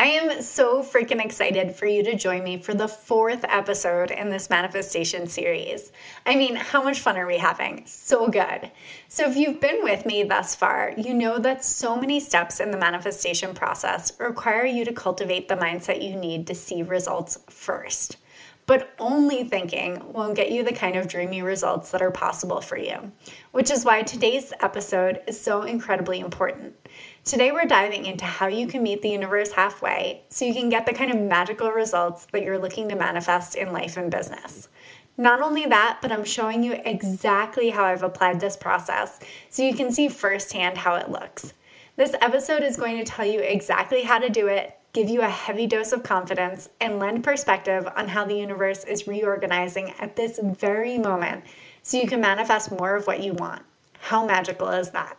I am so freaking excited for you to join me for the fourth episode in this manifestation series. I mean, how much fun are we having? So good. So, if you've been with me thus far, you know that so many steps in the manifestation process require you to cultivate the mindset you need to see results first. But only thinking won't get you the kind of dreamy results that are possible for you, which is why today's episode is so incredibly important. Today, we're diving into how you can meet the universe halfway so you can get the kind of magical results that you're looking to manifest in life and business. Not only that, but I'm showing you mm-hmm. exactly how I've applied this process so you can see firsthand how it looks. This episode is going to tell you exactly how to do it, give you a heavy dose of confidence, and lend perspective on how the universe is reorganizing at this very moment so you can manifest more of what you want. How magical is that?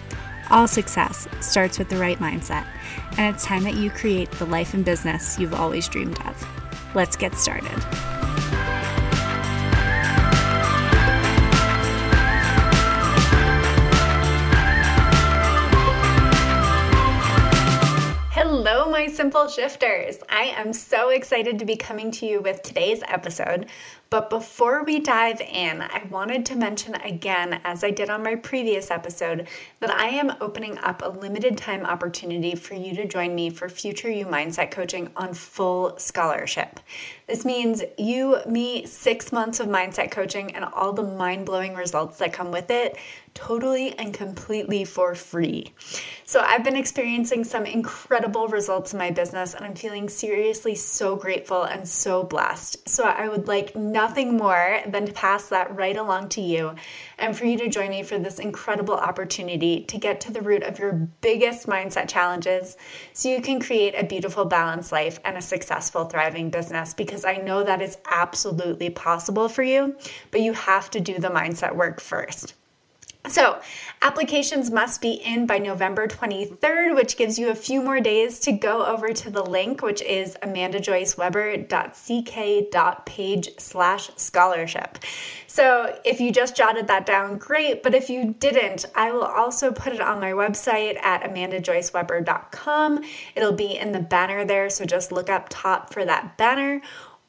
All success starts with the right mindset, and it's time that you create the life and business you've always dreamed of. Let's get started. My simple shifters. I am so excited to be coming to you with today's episode but before we dive in, I wanted to mention again, as I did on my previous episode, that I am opening up a limited time opportunity for you to join me for Future You Mindset Coaching on full scholarship. This means you, me, six months of mindset coaching and all the mind blowing results that come with it totally and completely for free. So, I've been experiencing some incredible results in my business, and I'm feeling seriously so grateful and so blessed. So, I would like nothing more than to pass that right along to you and for you to join me for this incredible opportunity to get to the root of your biggest mindset challenges so you can create a beautiful, balanced life and a successful, thriving business because I know that is absolutely possible for you, but you have to do the mindset work first. So, applications must be in by November 23rd, which gives you a few more days to go over to the link, which is amandajoyceweber.ck.page slash scholarship. So, if you just jotted that down, great. But if you didn't, I will also put it on my website at amandajoyceweber.com. It'll be in the banner there, so just look up top for that banner.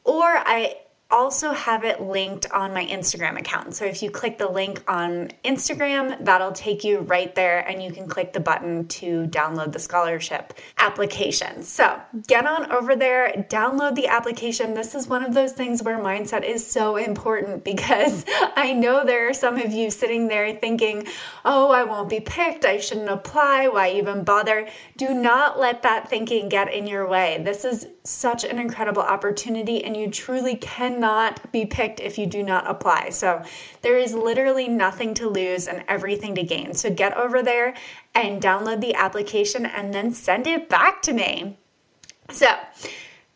Or I also have it linked on my Instagram account. So if you click the link on Instagram, that'll take you right there and you can click the button to download the scholarship application. So get on over there, download the application. This is one of those things where mindset is so important because I know there are some of you sitting there thinking, oh, I won't be picked. I shouldn't apply. Why even bother? Do not let that thinking get in your way. This is such an incredible opportunity and you truly can not be picked if you do not apply. So there is literally nothing to lose and everything to gain. So get over there and download the application and then send it back to me. So,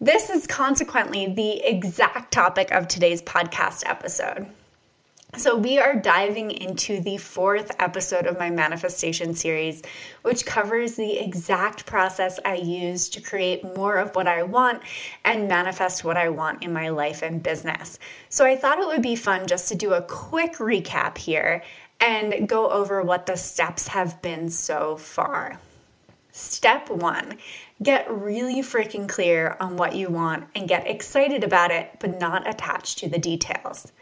this is consequently the exact topic of today's podcast episode. So, we are diving into the fourth episode of my manifestation series, which covers the exact process I use to create more of what I want and manifest what I want in my life and business. So, I thought it would be fun just to do a quick recap here and go over what the steps have been so far. Step one get really freaking clear on what you want and get excited about it, but not attached to the details.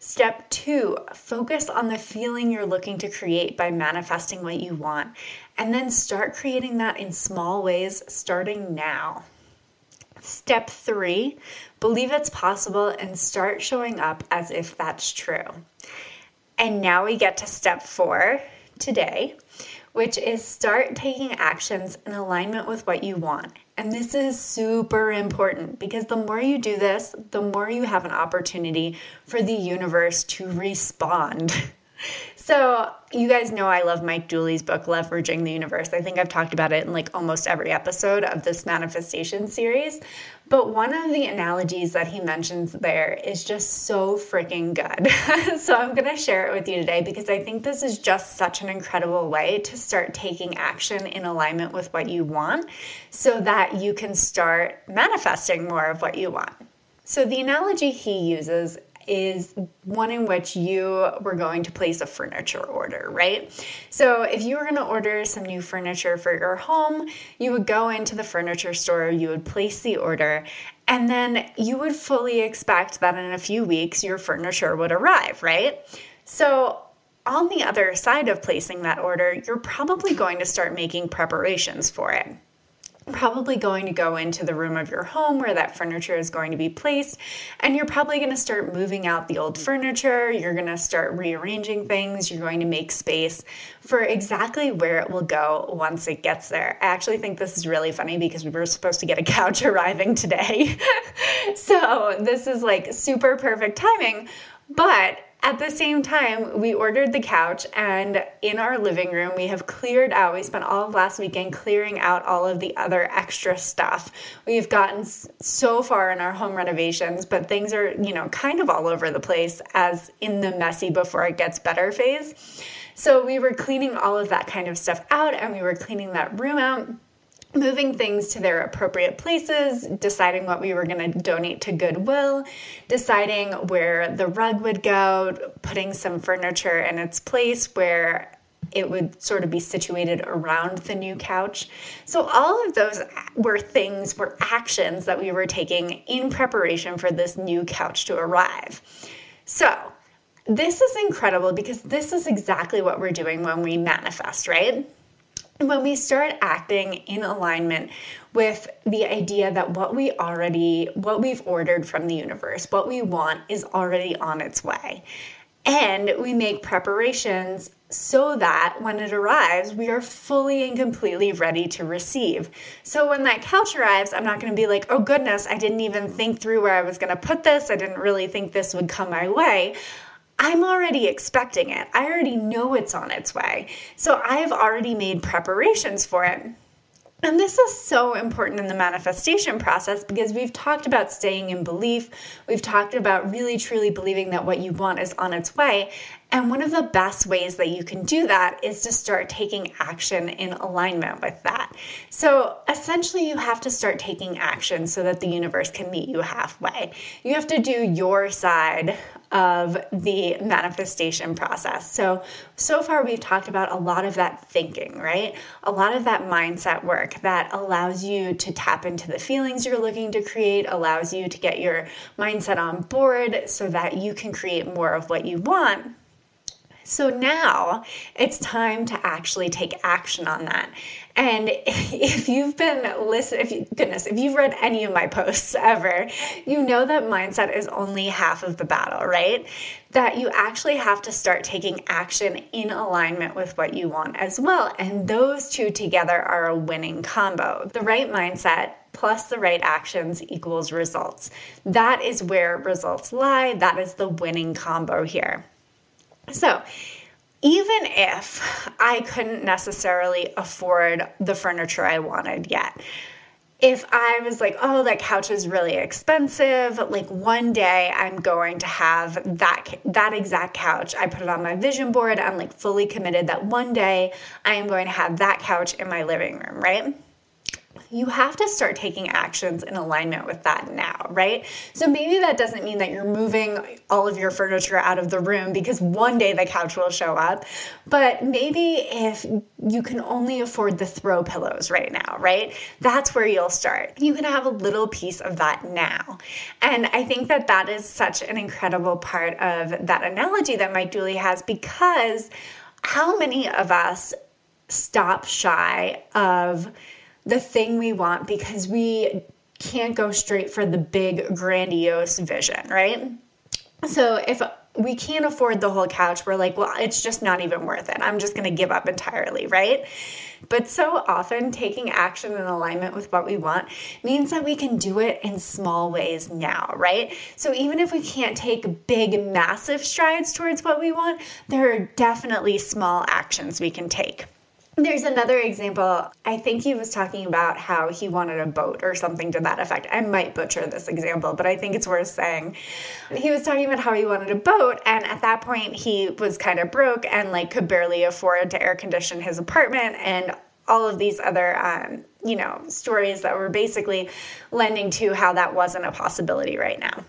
Step two, focus on the feeling you're looking to create by manifesting what you want, and then start creating that in small ways starting now. Step three, believe it's possible and start showing up as if that's true. And now we get to step four today, which is start taking actions in alignment with what you want and this is super important because the more you do this, the more you have an opportunity for the universe to respond. So, you guys know I love Mike Dooley's book, Leveraging the Universe. I think I've talked about it in like almost every episode of this manifestation series. But one of the analogies that he mentions there is just so freaking good. so, I'm going to share it with you today because I think this is just such an incredible way to start taking action in alignment with what you want so that you can start manifesting more of what you want. So, the analogy he uses is one in which you were going to place a furniture order, right? So, if you were going to order some new furniture for your home, you would go into the furniture store, you would place the order, and then you would fully expect that in a few weeks your furniture would arrive, right? So, on the other side of placing that order, you're probably going to start making preparations for it probably going to go into the room of your home where that furniture is going to be placed and you're probably going to start moving out the old furniture you're going to start rearranging things you're going to make space for exactly where it will go once it gets there. I actually think this is really funny because we were supposed to get a couch arriving today. So this is like super perfect timing but at the same time, we ordered the couch, and in our living room, we have cleared out. We spent all of last weekend clearing out all of the other extra stuff. We've gotten so far in our home renovations, but things are, you know, kind of all over the place as in the messy before it gets better phase. So we were cleaning all of that kind of stuff out, and we were cleaning that room out moving things to their appropriate places, deciding what we were going to donate to Goodwill, deciding where the rug would go, putting some furniture in its place where it would sort of be situated around the new couch. So, all of those were things, were actions that we were taking in preparation for this new couch to arrive. So, this is incredible because this is exactly what we're doing when we manifest, right? When we start acting in alignment with the idea that what we already, what we've ordered from the universe, what we want is already on its way. And we make preparations so that when it arrives, we are fully and completely ready to receive. So when that couch arrives, I'm not going to be like, oh goodness, I didn't even think through where I was going to put this. I didn't really think this would come my way. I'm already expecting it. I already know it's on its way. So I've already made preparations for it. And this is so important in the manifestation process because we've talked about staying in belief. We've talked about really truly believing that what you want is on its way. And one of the best ways that you can do that is to start taking action in alignment with that. So essentially, you have to start taking action so that the universe can meet you halfway. You have to do your side of the manifestation process. So, so far we've talked about a lot of that thinking, right? A lot of that mindset work that allows you to tap into the feelings you're looking to create, allows you to get your mindset on board so that you can create more of what you want. So now it's time to actually take action on that. And if you've been listening, if you, goodness, if you've read any of my posts ever, you know that mindset is only half of the battle, right? That you actually have to start taking action in alignment with what you want as well. And those two together are a winning combo. The right mindset plus the right actions equals results. That is where results lie. That is the winning combo here. So, even if I couldn't necessarily afford the furniture I wanted yet, if I was like, oh, that couch is really expensive, like one day I'm going to have that that exact couch. I put it on my vision board. I'm like fully committed that one day I am going to have that couch in my living room, right? You have to start taking actions in alignment with that now, right? So maybe that doesn't mean that you're moving all of your furniture out of the room because one day the couch will show up, but maybe if you can only afford the throw pillows right now, right? That's where you'll start. You can have a little piece of that now. And I think that that is such an incredible part of that analogy that Mike Dooley has because how many of us stop shy of the thing we want because we can't go straight for the big, grandiose vision, right? So if we can't afford the whole couch. We're like, well, it's just not even worth it. I'm just going to give up entirely, right? But so often, taking action in alignment with what we want means that we can do it in small ways now, right? So even if we can't take big, massive strides towards what we want, there are definitely small actions we can take. There's another example. I think he was talking about how he wanted a boat or something to that effect. I might butcher this example, but I think it's worth saying. He was talking about how he wanted a boat, and at that point, he was kind of broke and like could barely afford to air condition his apartment and all of these other um, you know stories that were basically lending to how that wasn't a possibility right now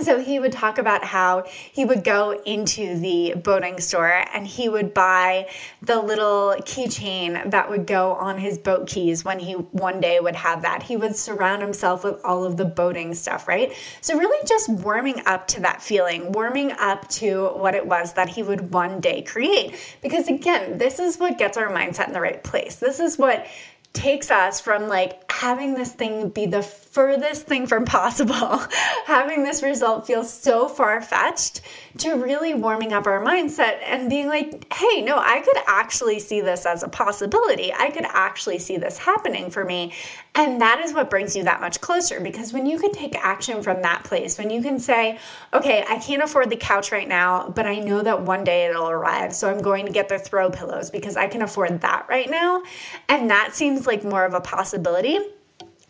so he would talk about how he would go into the boating store and he would buy the little keychain that would go on his boat keys when he one day would have that. He would surround himself with all of the boating stuff, right? So really just warming up to that feeling, warming up to what it was that he would one day create. Because again, this is what gets our mindset in the right place. This is what takes us from like having this thing be the furthest thing from possible, having this result feel so far fetched, to really warming up our mindset and being like, hey, no, I could actually see this as a possibility. I could actually see this happening for me. And that is what brings you that much closer because when you can take action from that place, when you can say, okay, I can't afford the couch right now, but I know that one day it'll arrive. So I'm going to get the throw pillows because I can afford that right now. And that seems like more of a possibility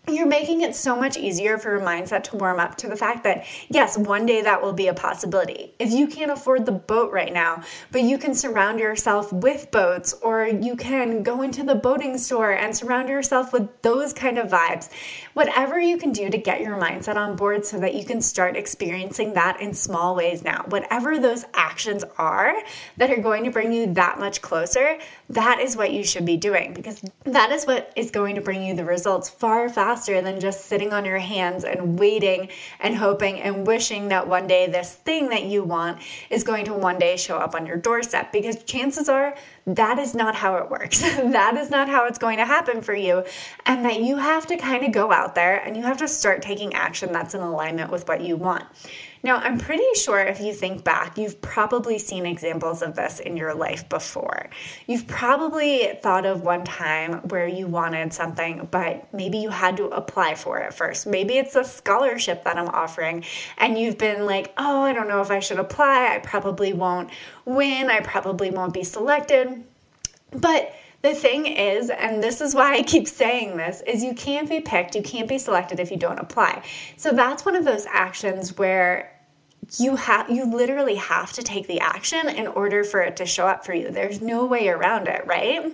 you're making it so much easier for your mindset to warm up to the fact that yes, one day that will be a possibility. If you can't afford the boat right now, but you can surround yourself with boats, or you can go into the boating store and surround yourself with those kind of vibes, whatever you can do to get your mindset on board so that you can start experiencing that in small ways now, whatever those actions are that are going to bring you that much closer, that is what you should be doing because that is what is going to bring you the results far faster than just sitting on your hands and waiting and hoping and wishing that one day this thing that you want is going to one day show up on your doorstep because chances are that is not how it works. that is not how it's going to happen for you. And that you have to kind of go out there and you have to start taking action that's in alignment with what you want. Now, I'm pretty sure if you think back, you've probably seen examples of this in your life before. You've probably thought of one time where you wanted something, but maybe you had to apply for it first. Maybe it's a scholarship that I'm offering, and you've been like, oh, I don't know if I should apply. I probably won't win. I probably won't be selected. But the thing is, and this is why I keep saying this, is you can't be picked, you can't be selected if you don't apply. So that's one of those actions where you have you literally have to take the action in order for it to show up for you. There's no way around it, right?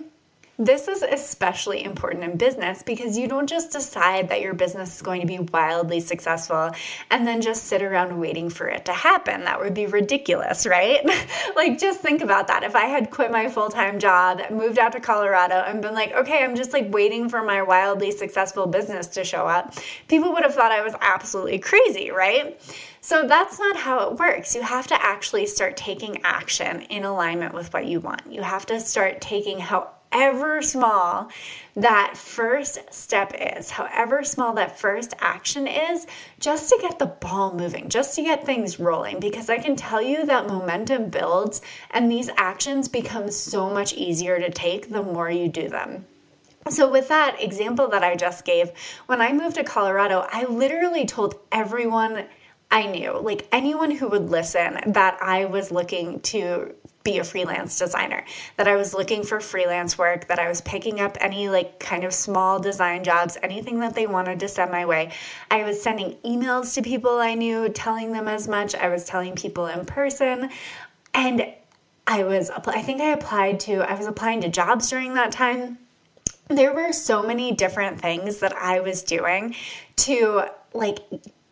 This is especially important in business because you don't just decide that your business is going to be wildly successful and then just sit around waiting for it to happen. That would be ridiculous, right? like, just think about that. If I had quit my full time job, moved out to Colorado, and been like, okay, I'm just like waiting for my wildly successful business to show up, people would have thought I was absolutely crazy, right? So that's not how it works. You have to actually start taking action in alignment with what you want. You have to start taking however small that first step is, however small that first action is, just to get the ball moving, just to get things rolling. Because I can tell you that momentum builds and these actions become so much easier to take the more you do them. So, with that example that I just gave, when I moved to Colorado, I literally told everyone I knew, like anyone who would listen, that I was looking to be a freelance designer, that I was looking for freelance work, that I was picking up any like kind of small design jobs, anything that they wanted to send my way. I was sending emails to people I knew, telling them as much. I was telling people in person. And I was, I think I applied to, I was applying to jobs during that time. There were so many different things that I was doing to like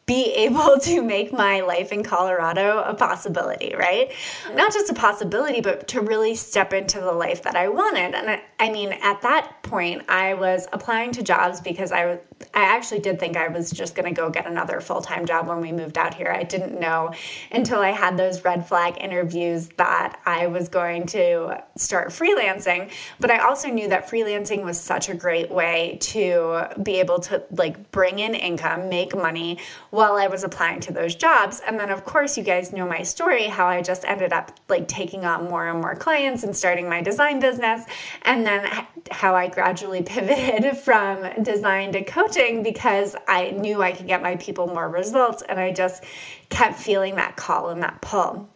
be able to make my life in Colorado a possibility, right? Not just a possibility, but to really step into the life that I wanted. And I, I mean, at that point, I was applying to jobs because I I actually did think I was just going to go get another full time job when we moved out here. I didn't know until I had those red flag interviews that I was going to start freelancing. But I also knew that freelancing was such a great way to be able to like bring in income, make money while I was applying to those jobs. And then, of course, you guys know my story how I just ended up like taking on more and more clients and starting my design business. And then how I gradually pivoted from design to coaching because I knew I could get my people more results and I just kept feeling that call and that pull.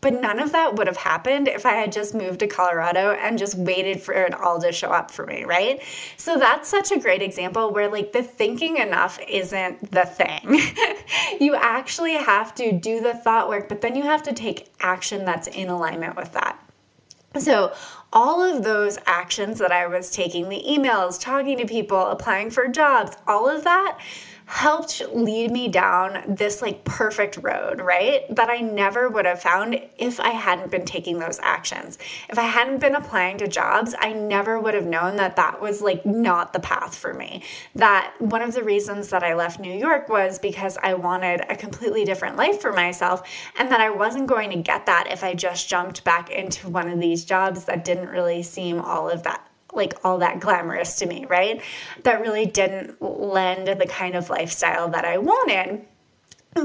But none of that would have happened if I had just moved to Colorado and just waited for it all to show up for me, right? So that's such a great example where like the thinking enough isn't the thing. you actually have to do the thought work, but then you have to take action that's in alignment with that. So, all of those actions that I was taking the emails, talking to people, applying for jobs, all of that helped lead me down this like perfect road, right? That I never would have found if I hadn't been taking those actions. If I hadn't been applying to jobs, I never would have known that that was like not the path for me. That one of the reasons that I left New York was because I wanted a completely different life for myself and that I wasn't going to get that if I just jumped back into one of these jobs that didn't really seem all of that like all that glamorous to me, right? That really didn't lend the kind of lifestyle that I wanted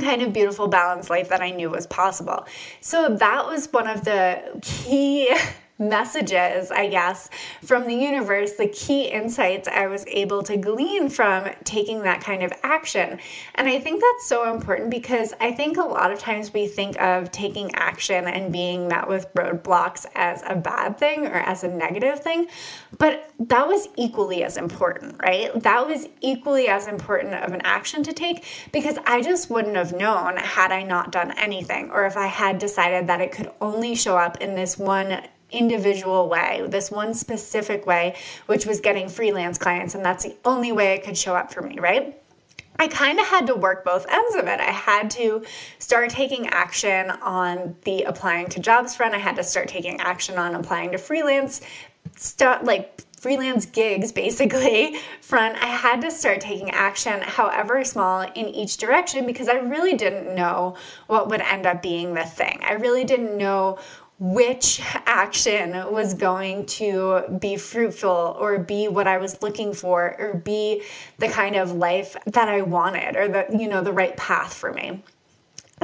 kind of beautiful balanced life that I knew was possible. So that was one of the key messages, I guess, from the universe, the key insights I was able to glean from taking that kind of action. And I think that's so important because I think a lot of times we think of taking action and being met with roadblocks as a bad thing or as a negative thing, but that was equally as important, right? That was equally as important of an action to take because I just wouldn't have known had I not done anything or if I had decided that it could only show up in this one individual way, this one specific way, which was getting freelance clients. And that's the only way it could show up for me, right? I kind of had to work both ends of it. I had to start taking action on the applying to jobs front. I had to start taking action on applying to freelance stuff, like freelance gigs basically front. I had to start taking action, however small, in each direction because I really didn't know what would end up being the thing. I really didn't know which action was going to be fruitful or be what I was looking for or be the kind of life that I wanted or the you know the right path for me.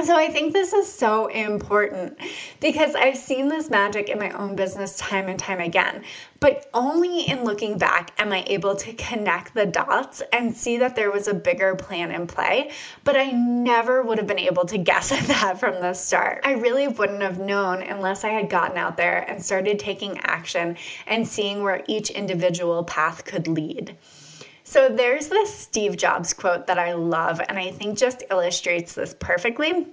So I think this is so important because I've seen this magic in my own business time and time again. But only in looking back am I able to connect the dots and see that there was a bigger plan in play. But I never would have been able to guess at that from the start. I really wouldn't have known unless I had gotten out there and started taking action and seeing where each individual path could lead. So there's this Steve Jobs quote that I love, and I think just illustrates this perfectly.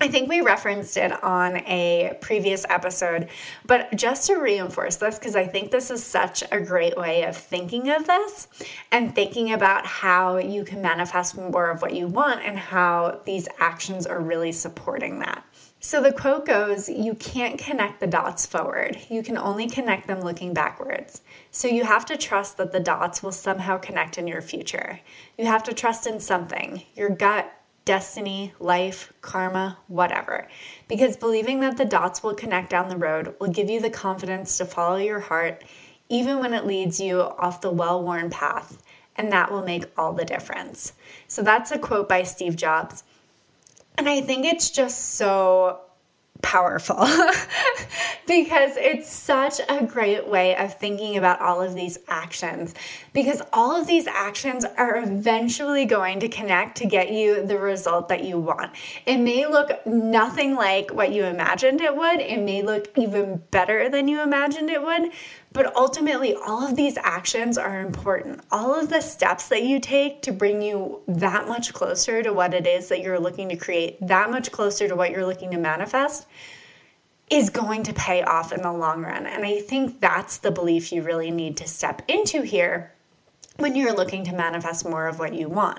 I think we referenced it on a previous episode, but just to reinforce this, because I think this is such a great way of thinking of this and thinking about how you can manifest more of what you want and how these actions are really supporting that. So the quote goes You can't connect the dots forward, you can only connect them looking backwards. So you have to trust that the dots will somehow connect in your future. You have to trust in something your gut, destiny, life, karma, whatever. Because believing that the dots will connect down the road will give you the confidence to follow your heart, even when it leads you off the well worn path. And that will make all the difference. So that's a quote by Steve Jobs. And I think it's just so powerful because it's such a great way of thinking about all of these actions. Because all of these actions are eventually going to connect to get you the result that you want. It may look nothing like what you imagined it would, it may look even better than you imagined it would, but ultimately, all of these actions are important. All of the steps that you take to bring you that much closer to what it is that you're looking to create, that much closer to what you're looking to manifest, is going to pay off in the long run. And I think that's the belief you really need to step into here when you're looking to manifest more of what you want.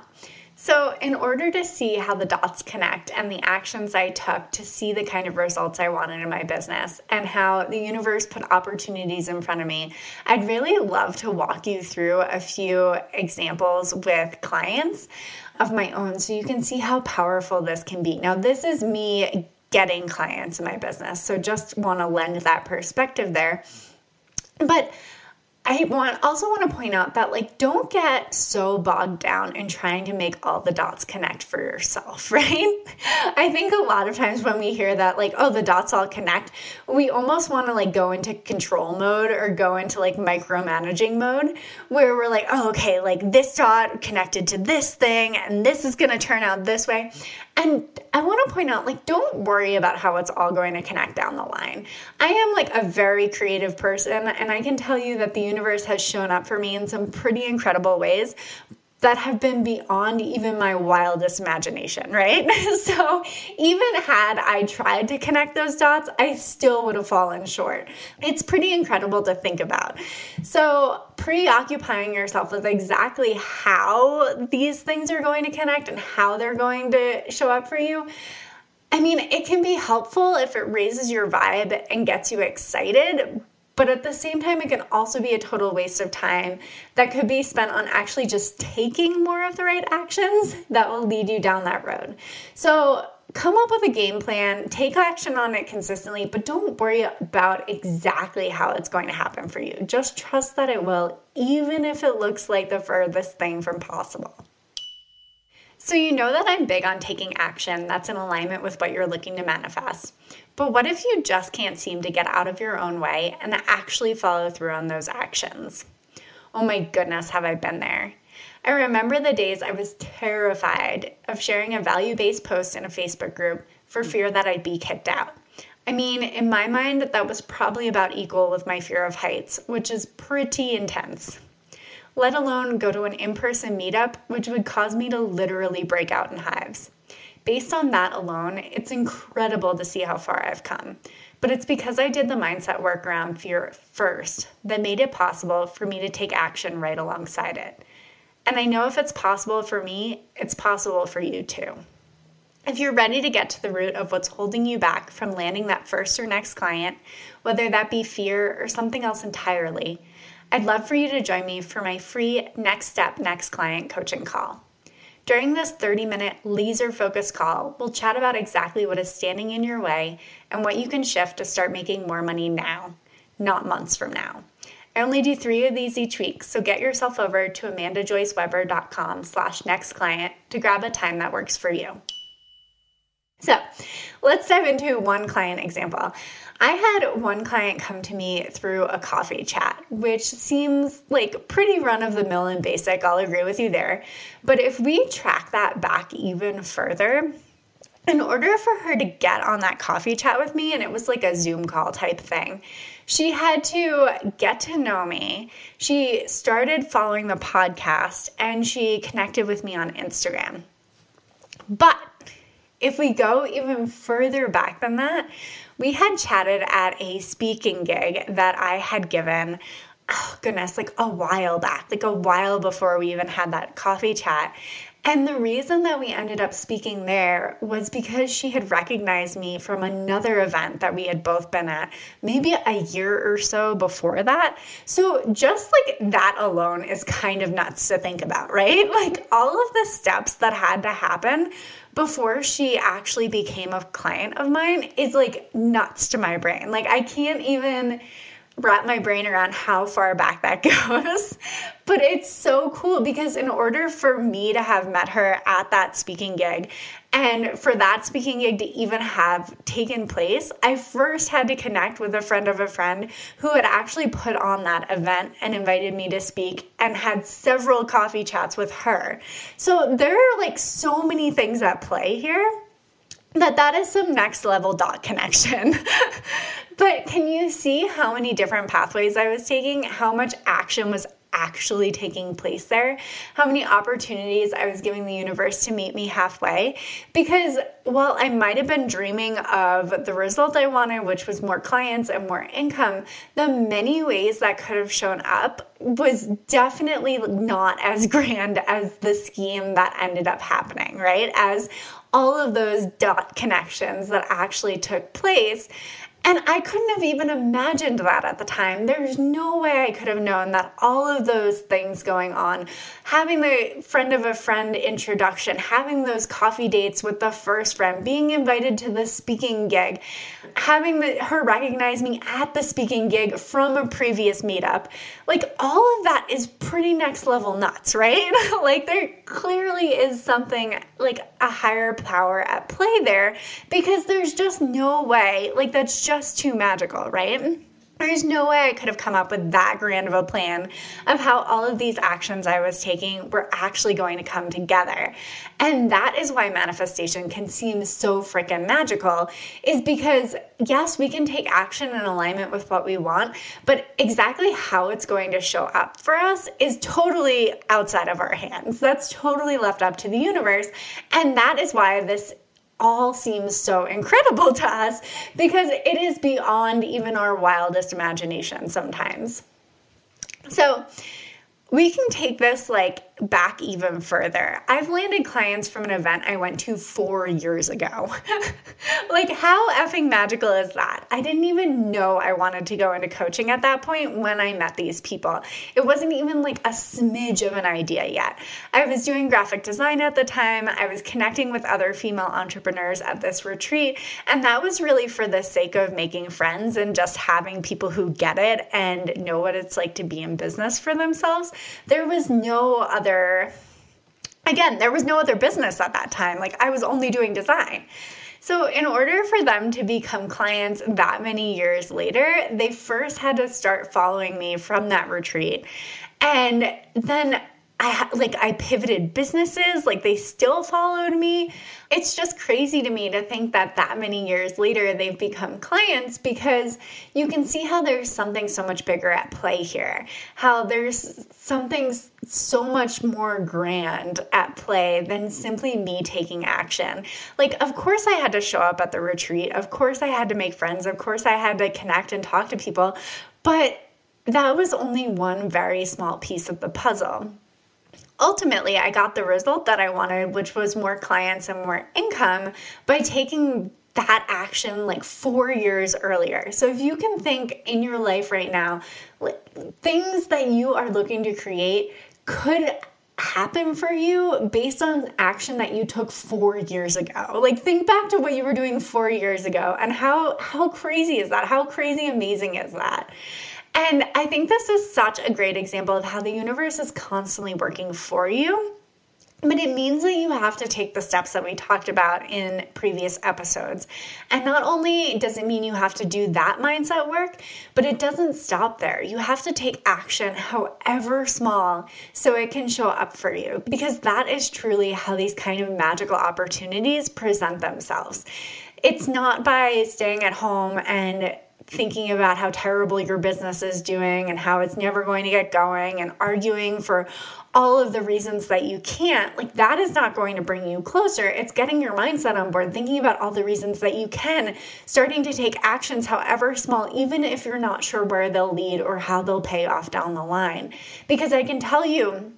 So, in order to see how the dots connect and the actions I took to see the kind of results I wanted in my business and how the universe put opportunities in front of me, I'd really love to walk you through a few examples with clients of my own so you can see how powerful this can be. Now, this is me getting clients in my business, so just want to lend that perspective there. But I want also want to point out that like don't get so bogged down in trying to make all the dots connect for yourself, right? I think a lot of times when we hear that like oh the dots all connect, we almost want to like go into control mode or go into like micromanaging mode where we're like oh okay like this dot connected to this thing and this is going to turn out this way. And I want to point out, like, don't worry about how it's all going to connect down the line. I am like a very creative person, and I can tell you that the universe has shown up for me in some pretty incredible ways that have been beyond even my wildest imagination, right? so, even had I tried to connect those dots, I still would have fallen short. It's pretty incredible to think about. So, preoccupying yourself with exactly how these things are going to connect and how they're going to show up for you. I mean, it can be helpful if it raises your vibe and gets you excited, but at the same time, it can also be a total waste of time that could be spent on actually just taking more of the right actions that will lead you down that road. So, come up with a game plan, take action on it consistently, but don't worry about exactly how it's going to happen for you. Just trust that it will, even if it looks like the furthest thing from possible. So, you know that I'm big on taking action that's in alignment with what you're looking to manifest. But what if you just can't seem to get out of your own way and actually follow through on those actions? Oh my goodness, have I been there? I remember the days I was terrified of sharing a value based post in a Facebook group for hmm. fear that I'd be kicked out. I mean, in my mind, that was probably about equal with my fear of heights, which is pretty intense let alone go to an in person meetup, which would cause me to literally break out in hives. Based on that alone, it's incredible to see how far I've come. But it's because I did the mindset work around fear first that made it possible for me to take action right alongside it. And I know if it's possible for me, it's possible for you too. If you're ready to get to the root of what's holding you back from landing that first or next client, whether that be fear or something else entirely, I'd love for you to join me for my free Next Step Next Client coaching call. During this 30 minute laser focused call, we'll chat about exactly what is standing in your way and what you can shift to start making more money now, not months from now. I only do three of these each week, so get yourself over to amandajoyceweber.com slash next client to grab a time that works for you. So let's dive into one client example. I had one client come to me through a coffee chat, which seems like pretty run of the mill and basic. I'll agree with you there. But if we track that back even further, in order for her to get on that coffee chat with me, and it was like a Zoom call type thing, she had to get to know me. She started following the podcast and she connected with me on Instagram. But if we go even further back than that, we had chatted at a speaking gig that I had given, oh goodness, like a while back, like a while before we even had that coffee chat. And the reason that we ended up speaking there was because she had recognized me from another event that we had both been at, maybe a year or so before that. So, just like that alone is kind of nuts to think about, right? Like all of the steps that had to happen before she actually became a client of mine is like nuts to my brain. Like, I can't even wrap my brain around how far back that goes. but it's so cool because in order for me to have met her at that speaking gig and for that speaking gig to even have taken place, I first had to connect with a friend of a friend who had actually put on that event and invited me to speak and had several coffee chats with her. So there are like so many things at play here that that is some next level dot connection. but can you see how many different pathways I was taking? How much action was actually taking place there, how many opportunities I was giving the universe to meet me halfway. Because while I might have been dreaming of the result I wanted, which was more clients and more income, the many ways that could have shown up was definitely not as grand as the scheme that ended up happening, right? As all of those dot connections that actually took place. And I couldn't have even imagined that at the time. There's no way I could have known that all of those things going on, having the friend of a friend introduction, having those coffee dates with the first friend, being invited to the speaking gig, having the, her recognize me at the speaking gig from a previous meetup, like all of that is pretty next level nuts, right? like there clearly is something like a higher power at play there because there's just no way, like that's just just too magical, right? There's no way I could have come up with that grand of a plan of how all of these actions I was taking were actually going to come together. And that is why manifestation can seem so freaking magical, is because yes, we can take action in alignment with what we want, but exactly how it's going to show up for us is totally outside of our hands. That's totally left up to the universe. And that is why this all seems so incredible to us because it is beyond even our wildest imagination sometimes. So, we can take this like back even further. I've landed clients from an event I went to four years ago. like, how effing magical is that? I didn't even know I wanted to go into coaching at that point when I met these people. It wasn't even like a smidge of an idea yet. I was doing graphic design at the time, I was connecting with other female entrepreneurs at this retreat, and that was really for the sake of making friends and just having people who get it and know what it's like to be in business for themselves. There was no other other again, there was no other business at that time. Like I was only doing design. So, in order for them to become clients that many years later, they first had to start following me from that retreat. And then I like I pivoted businesses, like they still followed me. It's just crazy to me to think that that many years later they've become clients because you can see how there's something so much bigger at play here. How there's something so much more grand at play than simply me taking action. Like of course I had to show up at the retreat. Of course I had to make friends. Of course I had to connect and talk to people. But that was only one very small piece of the puzzle ultimately, I got the result that I wanted, which was more clients and more income by taking that action like four years earlier. So if you can think in your life right now, things that you are looking to create could happen for you based on action that you took 4 years ago. Like think back to what you were doing 4 years ago and how how crazy is that? How crazy amazing is that? And I think this is such a great example of how the universe is constantly working for you. But it means that you have to take the steps that we talked about in previous episodes. And not only does it mean you have to do that mindset work, but it doesn't stop there. You have to take action, however small, so it can show up for you. Because that is truly how these kind of magical opportunities present themselves. It's not by staying at home and thinking about how terrible your business is doing and how it's never going to get going and arguing for all of the reasons that you can't, like that is not going to bring you closer. It's getting your mindset on board, thinking about all the reasons that you can, starting to take actions, however small, even if you're not sure where they'll lead or how they'll pay off down the line. Because I can tell you,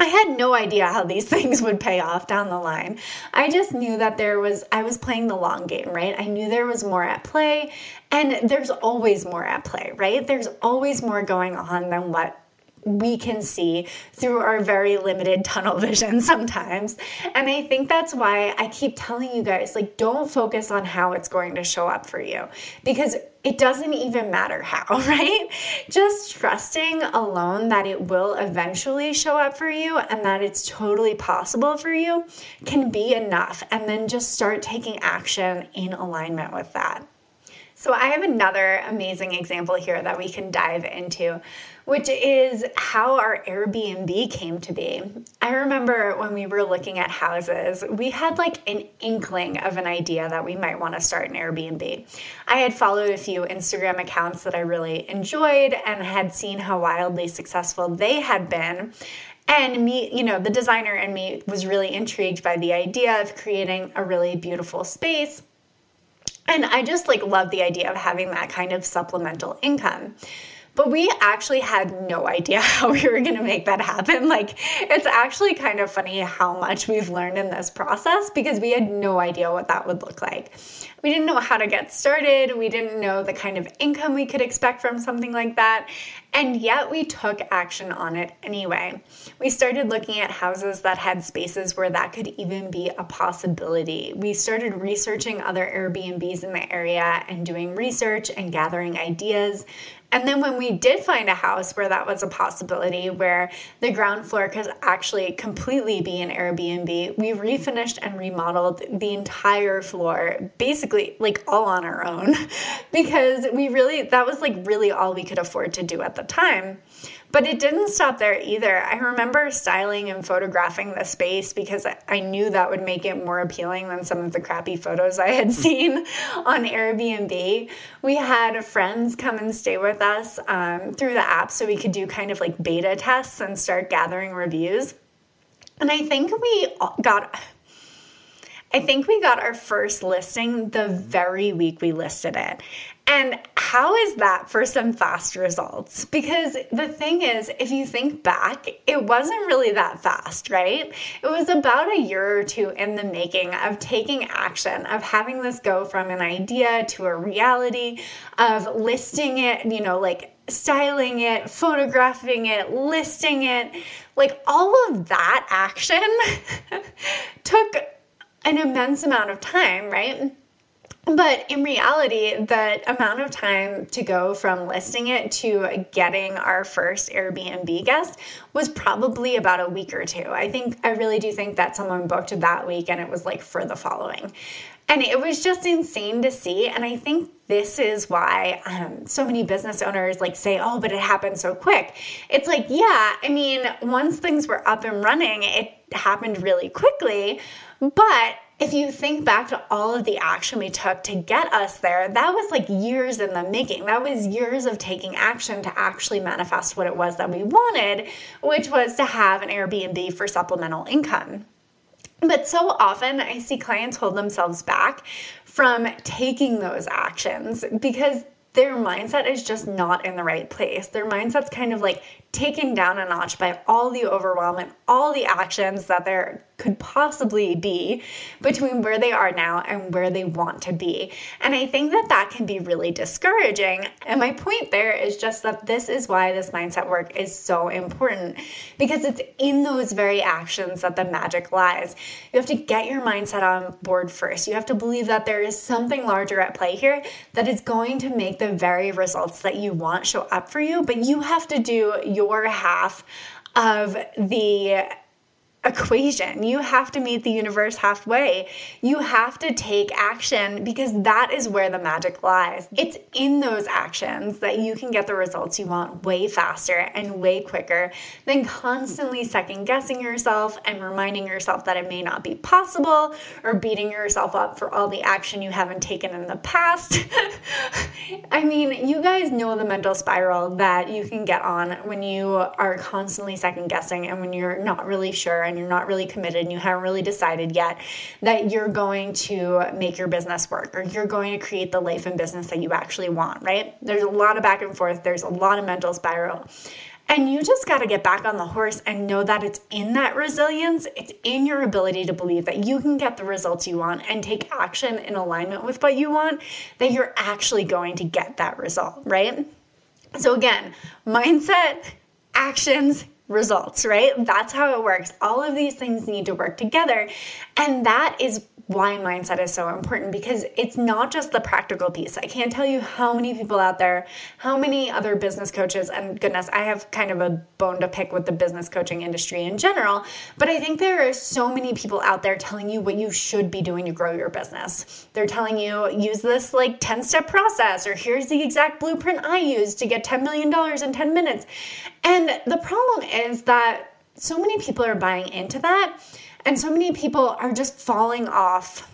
I had no idea how these things would pay off down the line. I just knew that there was, I was playing the long game, right? I knew there was more at play, and there's always more at play, right? There's always more going on than what we can see through our very limited tunnel vision sometimes. And I think that's why I keep telling you guys like, don't focus on how it's going to show up for you because it doesn't even matter how, right? Just trusting alone that it will eventually show up for you and that it's totally possible for you can be enough. And then just start taking action in alignment with that. So, I have another amazing example here that we can dive into, which is how our Airbnb came to be. I remember when we were looking at houses, we had like an inkling of an idea that we might want to start an Airbnb. I had followed a few Instagram accounts that I really enjoyed and had seen how wildly successful they had been. And me, you know, the designer and me was really intrigued by the idea of creating a really beautiful space and I just like love the idea of having that kind of supplemental income. But we actually had no idea how we were going to make that happen. Like, it's actually kind of funny how much we've learned in this process because we had no idea what that would look like. We didn't know how to get started. We didn't know the kind of income we could expect from something like that. And yet we took action on it anyway. We started looking at houses that had spaces where that could even be a possibility. We started researching other Airbnbs in the area and doing research and gathering ideas. And then when we did find a house where that was a possibility, where the ground floor could actually completely be an Airbnb, we refinished and remodeled the entire floor, basically like all on our own, because we really, that was like really all we could afford to do at the time. But it didn't stop there either. I remember styling and photographing the space because I knew that would make it more appealing than some of the crappy photos I had seen on Airbnb. We had friends come and stay with us um, through the app so we could do kind of like beta tests and start gathering reviews. And I think we got I think we got our first listing the very week we listed it. And how is that for some fast results? Because the thing is, if you think back, it wasn't really that fast, right? It was about a year or two in the making of taking action, of having this go from an idea to a reality, of listing it, you know, like styling it, photographing it, listing it. Like all of that action took an immense amount of time, right? But in reality, the amount of time to go from listing it to getting our first Airbnb guest was probably about a week or two. I think, I really do think that someone booked that week and it was like for the following. And it was just insane to see. And I think this is why um, so many business owners like say, oh, but it happened so quick. It's like, yeah, I mean, once things were up and running, it happened really quickly. But if you think back to all of the action we took to get us there, that was like years in the making. That was years of taking action to actually manifest what it was that we wanted, which was to have an Airbnb for supplemental income. But so often I see clients hold themselves back from taking those actions because their mindset is just not in the right place. Their mindset's kind of like taken down a notch by all the overwhelm and all the actions that there could possibly be between where they are now and where they want to be. And I think that that can be really discouraging. And my point there is just that this is why this mindset work is so important because it's in those very actions that the magic lies. You have to get your mindset on board first. You have to believe that there is something larger at play here that is going to make the very results that you want show up for you, but you have to do your half of the equation. You have to meet the universe halfway. You have to take action because that is where the magic lies. It's in those actions that you can get the results you want way faster and way quicker than constantly second guessing yourself and reminding yourself that it may not be possible or beating yourself up for all the action you haven't taken in the past. I mean, you guys know the mental spiral that you can get on when you are constantly second guessing and when you're not really sure and you're not really committed and you haven't really decided yet that you're going to make your business work or you're going to create the life and business that you actually want, right? There's a lot of back and forth, there's a lot of mental spiral. And you just got to get back on the horse and know that it's in that resilience, it's in your ability to believe that you can get the results you want and take action in alignment with what you want, that you're actually going to get that result, right? So, again, mindset, actions, results, right? That's how it works. All of these things need to work together. And that is why mindset is so important because it's not just the practical piece. I can't tell you how many people out there, how many other business coaches, and goodness, I have kind of a bone to pick with the business coaching industry in general, but I think there are so many people out there telling you what you should be doing to grow your business. They're telling you use this like 10 step process, or here's the exact blueprint I use to get $10 million in 10 minutes. And the problem is that so many people are buying into that and so many people are just falling off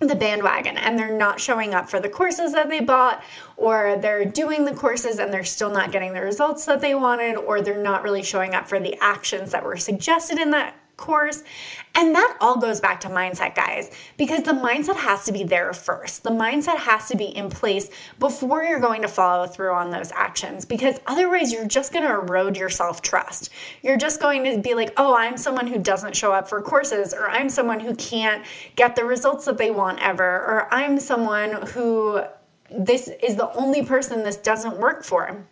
the bandwagon and they're not showing up for the courses that they bought or they're doing the courses and they're still not getting the results that they wanted or they're not really showing up for the actions that were suggested in that course. And that all goes back to mindset, guys, because the mindset has to be there first. The mindset has to be in place before you're going to follow through on those actions, because otherwise, you're just going to erode your self trust. You're just going to be like, oh, I'm someone who doesn't show up for courses, or I'm someone who can't get the results that they want ever, or I'm someone who this is the only person this doesn't work for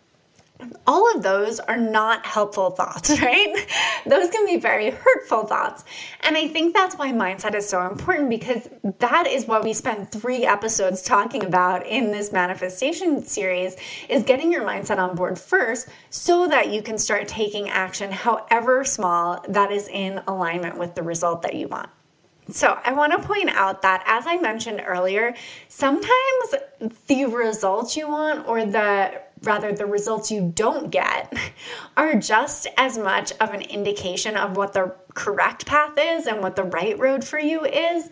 all of those are not helpful thoughts, right? those can be very hurtful thoughts. And I think that's why mindset is so important because that is what we spent 3 episodes talking about in this manifestation series is getting your mindset on board first so that you can start taking action however small that is in alignment with the result that you want. So, I want to point out that, as I mentioned earlier, sometimes the results you want or the rather the results you don't get are just as much of an indication of what the correct path is and what the right road for you is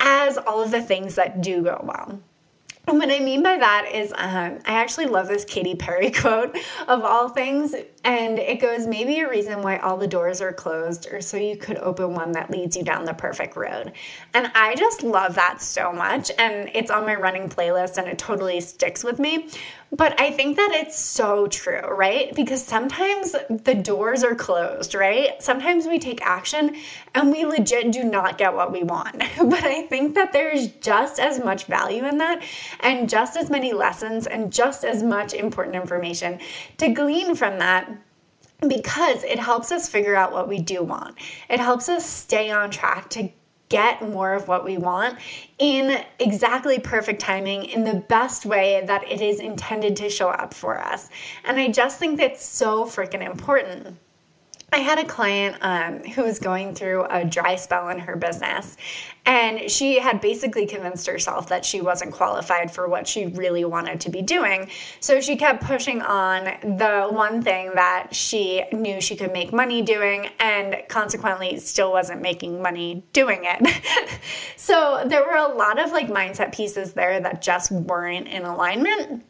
as all of the things that do go well. And what I mean by that is, um, I actually love this Katy Perry quote of all things. And it goes, maybe a reason why all the doors are closed, or so you could open one that leads you down the perfect road. And I just love that so much. And it's on my running playlist and it totally sticks with me. But I think that it's so true, right? Because sometimes the doors are closed, right? Sometimes we take action and we legit do not get what we want. But I think that there's just as much value in that and just as many lessons and just as much important information to glean from that because it helps us figure out what we do want. It helps us stay on track to get more of what we want in exactly perfect timing in the best way that it is intended to show up for us. And I just think that's so freaking important. I had a client um, who was going through a dry spell in her business, and she had basically convinced herself that she wasn't qualified for what she really wanted to be doing. So she kept pushing on the one thing that she knew she could make money doing, and consequently, still wasn't making money doing it. so there were a lot of like mindset pieces there that just weren't in alignment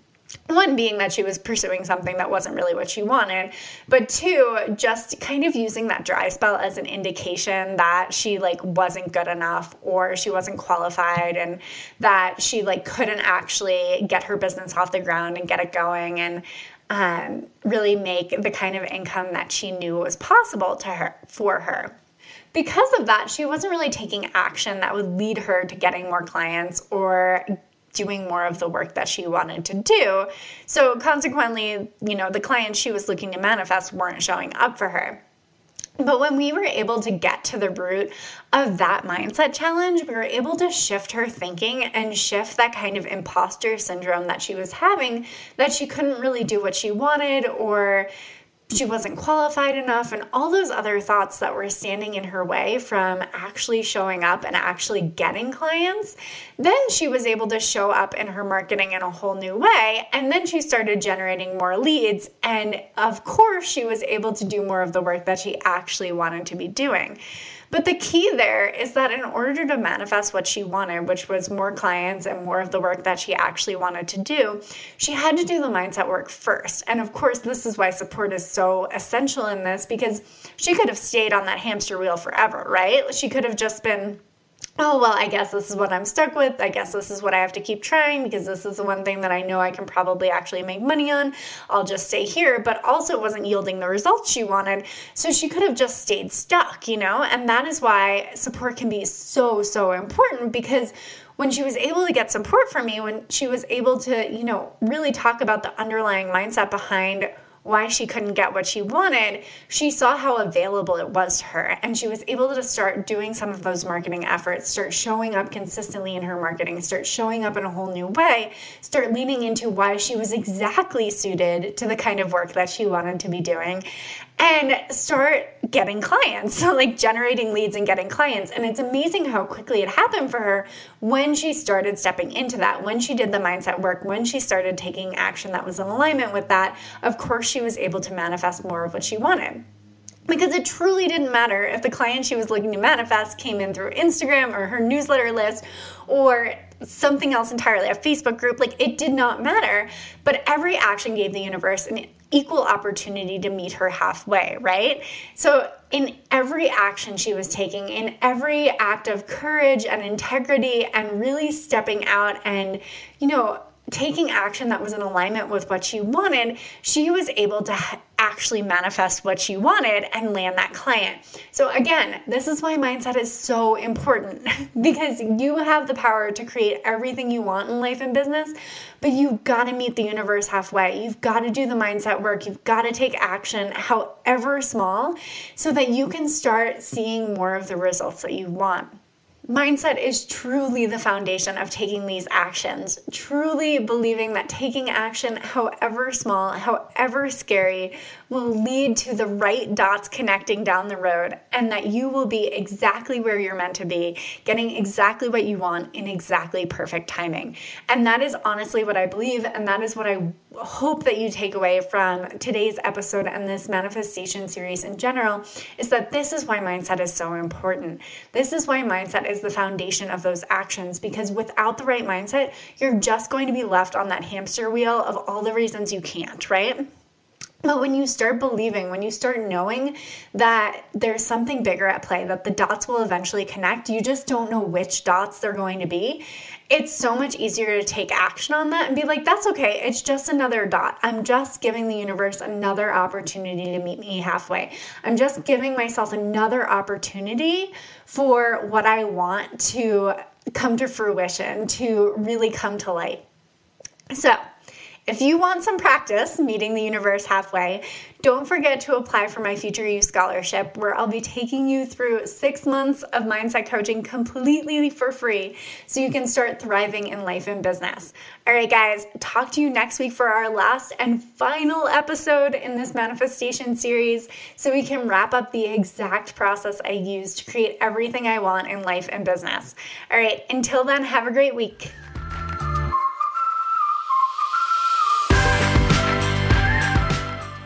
one being that she was pursuing something that wasn't really what she wanted but two just kind of using that dry spell as an indication that she like wasn't good enough or she wasn't qualified and that she like couldn't actually get her business off the ground and get it going and um, really make the kind of income that she knew was possible to her for her. Because of that, she wasn't really taking action that would lead her to getting more clients or doing more of the work that she wanted to do. So consequently, you know, the clients she was looking to manifest weren't showing up for her. But when we were able to get to the root of that mindset challenge, we were able to shift her thinking and shift that kind of imposter syndrome that she was having that she couldn't really do what she wanted or she wasn't qualified enough, and all those other thoughts that were standing in her way from actually showing up and actually getting clients, then she was able to show up in her marketing in a whole new way. And then she started generating more leads. And of course, she was able to do more of the work that she actually wanted to be doing. But the key there is that in order to manifest what she wanted, which was more clients and more of the work that she actually wanted to do, she had to do the mindset work first. And of course, this is why support is so essential in this because she could have stayed on that hamster wheel forever, right? She could have just been oh, well, I guess this is what I'm stuck with. I guess this is what I have to keep trying because this is the one thing that I know I can probably actually make money on. I'll just stay here, but also wasn't yielding the results she wanted. So she could have just stayed stuck, you know? And that is why support can be so, so important because when she was able to get support from me, when she was able to, you know, really talk about the underlying mindset behind why she couldn't get what she wanted, she saw how available it was to her. And she was able to start doing some of those marketing efforts, start showing up consistently in her marketing, start showing up in a whole new way, start leaning into why she was exactly suited to the kind of work that she wanted to be doing and start getting clients, so like generating leads and getting clients. And it's amazing how quickly it happened for her when she started stepping into that, when she did the mindset work, when she started taking action that was in alignment with that. Of course, she was able to manifest more of what she wanted because it truly didn't matter if the client she was looking to manifest came in through Instagram or her newsletter list or something else entirely, a Facebook group, like it did not matter. But every action gave the universe an equal opportunity to meet her halfway, right? So, in every action she was taking, in every act of courage and integrity, and really stepping out and, you know, taking action that was in alignment with what she wanted, she was able to actually manifest what she wanted and land that client. So, again, this is why mindset is so important because you have the power to create everything you want in life and business, but you've got to meet the universe halfway. You've got to do the mindset work. You've got to take action, however small, so that you can start seeing more of the results that you want. Mindset is truly the foundation of taking these actions, truly believing that taking action, however small, however scary, will lead to the right dots connecting down the road and that you will be exactly where you're meant to be, getting exactly what you want in exactly perfect timing. And that is honestly what I believe, and that is what I hope that you take away from today's episode and this manifestation series in general is that this is why mindset is so important. This is why mindset is the foundation of those actions because without the right mindset, you're just going to be left on that hamster wheel of all the reasons you can't, right? But when you start believing, when you start knowing that there's something bigger at play, that the dots will eventually connect, you just don't know which dots they're going to be. It's so much easier to take action on that and be like, that's okay. It's just another dot. I'm just giving the universe another opportunity to meet me halfway. I'm just giving myself another opportunity for what I want to come to fruition, to really come to light. So, if you want some practice meeting the universe halfway, don't forget to apply for my Future You Scholarship, where I'll be taking you through six months of mindset coaching completely for free so you can start thriving in life and business. All right, guys, talk to you next week for our last and final episode in this manifestation series so we can wrap up the exact process I use to create everything I want in life and business. All right, until then, have a great week.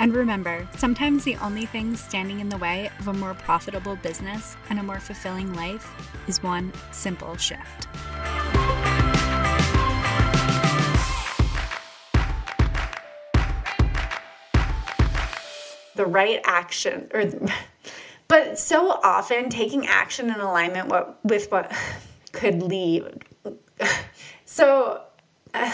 And remember, sometimes the only thing standing in the way of a more profitable business and a more fulfilling life is one simple shift. The right action, or, but so often taking action in alignment with what could lead. So uh,